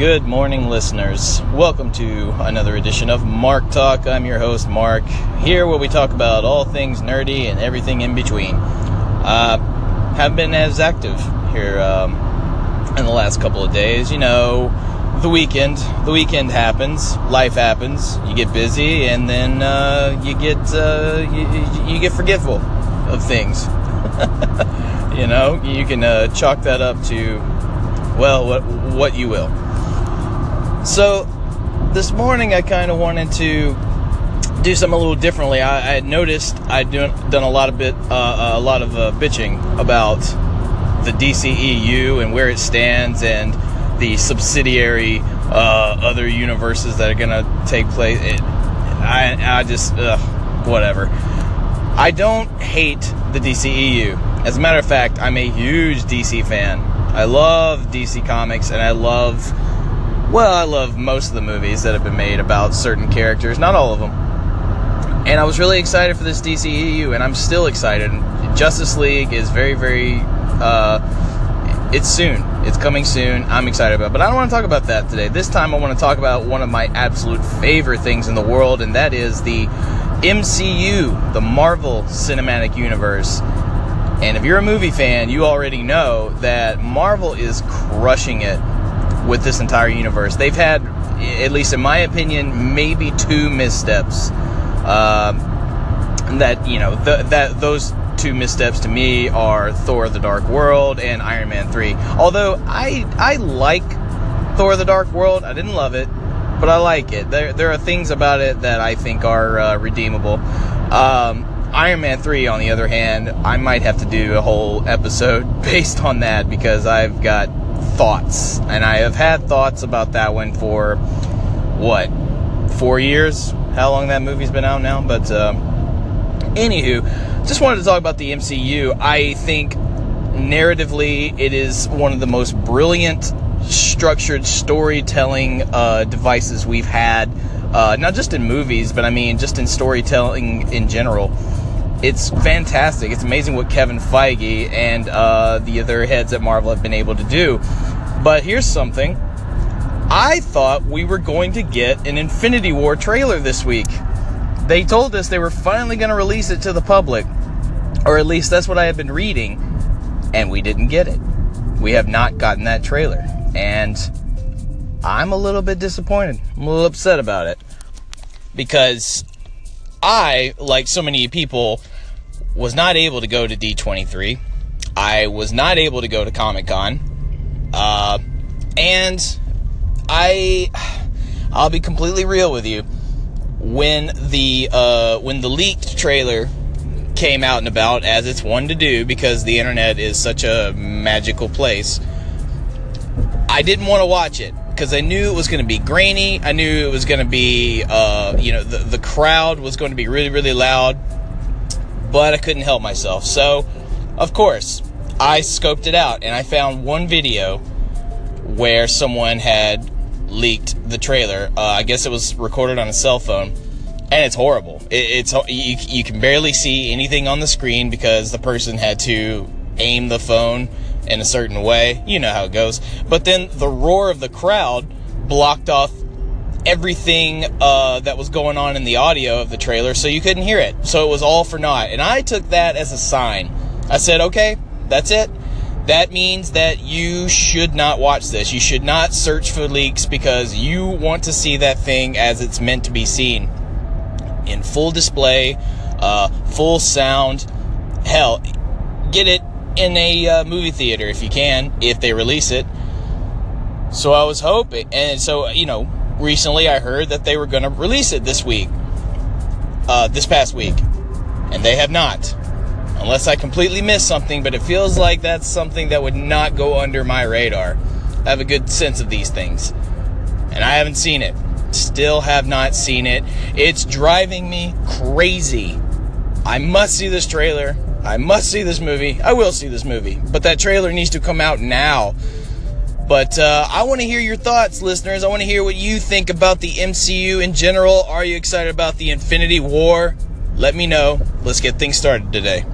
Good morning, listeners. Welcome to another edition of Mark Talk. I'm your host, Mark. Here, where we talk about all things nerdy and everything in between. Uh, have been as active here um, in the last couple of days. You know, the weekend. The weekend happens. Life happens. You get busy, and then uh, you get uh, you, you, get forgetful of things. you know, you can uh, chalk that up to well, what what you will. So this morning, I kind of wanted to do something a little differently. I, I had noticed I'd done, a lot of bit uh, a lot of uh, bitching about the DCEU and where it stands and the subsidiary uh, other universes that are gonna take place. It, I I just whatever. I don't hate the DCEU. As a matter of fact, I'm a huge DC fan. I love DC Comics and I love well, I love most of the movies that have been made about certain characters, not all of them. And I was really excited for this DCEU, and I'm still excited. Justice League is very, very. Uh, it's soon. It's coming soon. I'm excited about it. But I don't want to talk about that today. This time I want to talk about one of my absolute favorite things in the world, and that is the MCU, the Marvel Cinematic Universe. And if you're a movie fan, you already know that Marvel is crushing it with this entire universe. They've had, at least in my opinion, maybe two missteps. Uh, that you know, that those two missteps to me are Thor: The Dark World and Iron Man Three. Although I I like Thor: The Dark World, I didn't love it, but I like it. There there are things about it that I think are uh, redeemable. Um, Iron Man 3, on the other hand, I might have to do a whole episode based on that because I've got thoughts. And I have had thoughts about that one for, what, four years? How long that movie's been out now? But, uh, anywho, just wanted to talk about the MCU. I think narratively, it is one of the most brilliant structured storytelling uh, devices we've had, uh, not just in movies, but I mean just in storytelling in general it's fantastic. It's amazing what Kevin Feige and uh, the other heads at Marvel have been able to do. But here's something. I thought we were going to get an Infinity War trailer this week. They told us they were finally going to release it to the public, or at least that's what I have been reading, and we didn't get it. We have not gotten that trailer, and I'm a little bit disappointed. I'm a little upset about it because I, like so many people, was not able to go to D23. I was not able to go to Comic Con. Uh, and I, I'll be completely real with you. When the uh, when the leaked trailer came out and about, as it's one to do, because the internet is such a magical place, I didn't want to watch it because I knew it was going to be grainy. I knew it was going to be, uh, you know, the, the crowd was going to be really, really loud, but I couldn't help myself. So, of course, I scoped it out and I found one video where someone had leaked the trailer. Uh, I guess it was recorded on a cell phone, and it's horrible. It, it's you, you can barely see anything on the screen because the person had to aim the phone in a certain way. You know how it goes. But then the roar of the crowd blocked off everything uh, that was going on in the audio of the trailer, so you couldn't hear it. So it was all for naught. And I took that as a sign. I said, okay, that's it. That means that you should not watch this. You should not search for leaks because you want to see that thing as it's meant to be seen in full display, uh, full sound. Hell, get it in a uh, movie theater if you can, if they release it. So I was hoping, and so you know, recently I heard that they were going to release it this week, uh, this past week, and they have not. Unless I completely missed something, but it feels like that's something that would not go under my radar. I have a good sense of these things, and I haven't seen it. Still have not seen it. It's driving me crazy. I must see this trailer. I must see this movie. I will see this movie, but that trailer needs to come out now. But uh, I want to hear your thoughts, listeners. I want to hear what you think about the MCU in general. Are you excited about the Infinity War? Let me know. Let's get things started today.